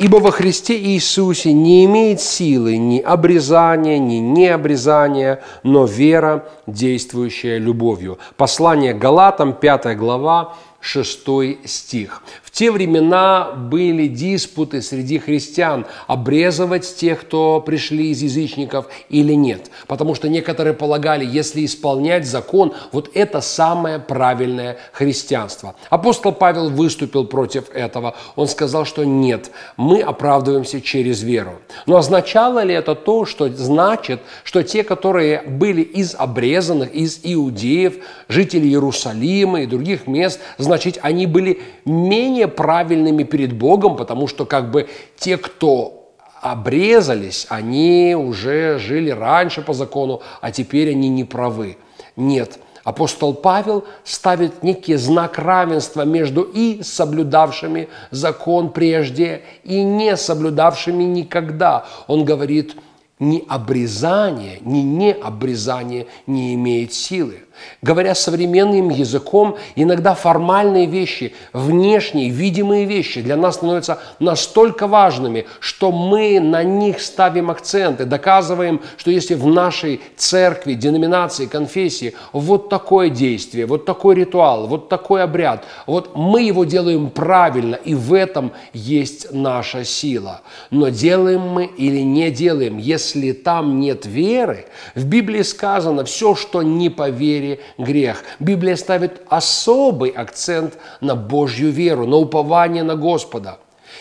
Ибо во Христе Иисусе не имеет силы ни обрезания, ни необрезания, но вера, действующая любовью. Послание Галатам, 5 глава, 6 стих. В те времена были диспуты среди христиан, обрезывать тех, кто пришли из язычников или нет. Потому что некоторые полагали, если исполнять закон, вот это самое правильное христианство. Апостол Павел выступил против этого. Он сказал, что нет, мы оправдываемся через веру. Но означало ли это то, что значит, что те, которые были из обрезанных, из иудеев, жители Иерусалима и других мест, значит, они были менее правильными перед Богом, потому что как бы те, кто обрезались, они уже жили раньше по закону, а теперь они не правы. Нет, Апостол Павел ставит некий знак равенства между и соблюдавшими закон прежде, и не соблюдавшими никогда. Он говорит, ни обрезание, ни необрезание не имеет силы. Говоря современным языком, иногда формальные вещи, внешние, видимые вещи для нас становятся настолько важными, что мы на них ставим акценты, доказываем, что если в нашей церкви, деноминации, конфессии вот такое действие, вот такой ритуал, вот такой обряд, вот мы его делаем правильно, и в этом есть наша сила. Но делаем мы или не делаем, если там нет веры, в Библии сказано, все, что не по вере, вере грех. Библия ставит особый акцент на Божью веру, на упование на Господа.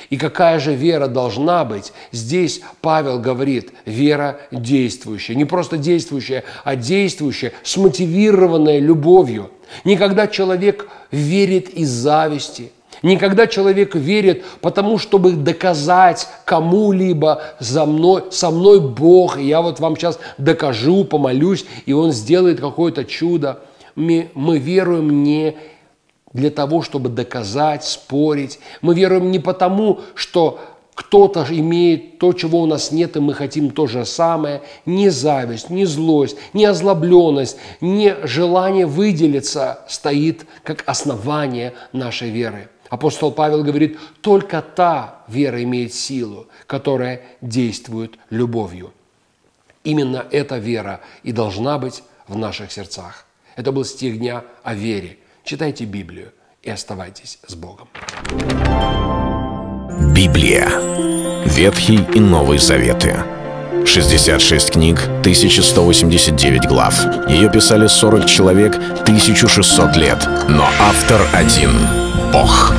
И какая же вера должна быть? Здесь Павел говорит, вера действующая. Не просто действующая, а действующая, смотивированная любовью. Никогда человек верит из зависти – Никогда человек верит, потому чтобы доказать кому-либо за мной, со мной Бог, и я вот вам сейчас докажу, помолюсь, и Он сделает какое-то чудо. Мы, мы веруем не для того, чтобы доказать, спорить. Мы веруем не потому, что кто-то имеет то, чего у нас нет, и мы хотим то же самое. Не зависть, не злость, не озлобленность, не желание выделиться стоит как основание нашей веры. Апостол Павел говорит, только та вера имеет силу, которая действует любовью. Именно эта вера и должна быть в наших сердцах. Это был стих дня о вере. Читайте Библию и оставайтесь с Богом. Библия. Ветхий и Новый Заветы. 66 книг, 1189 глав. Ее писали 40 человек, 1600 лет. Но автор один – Бог.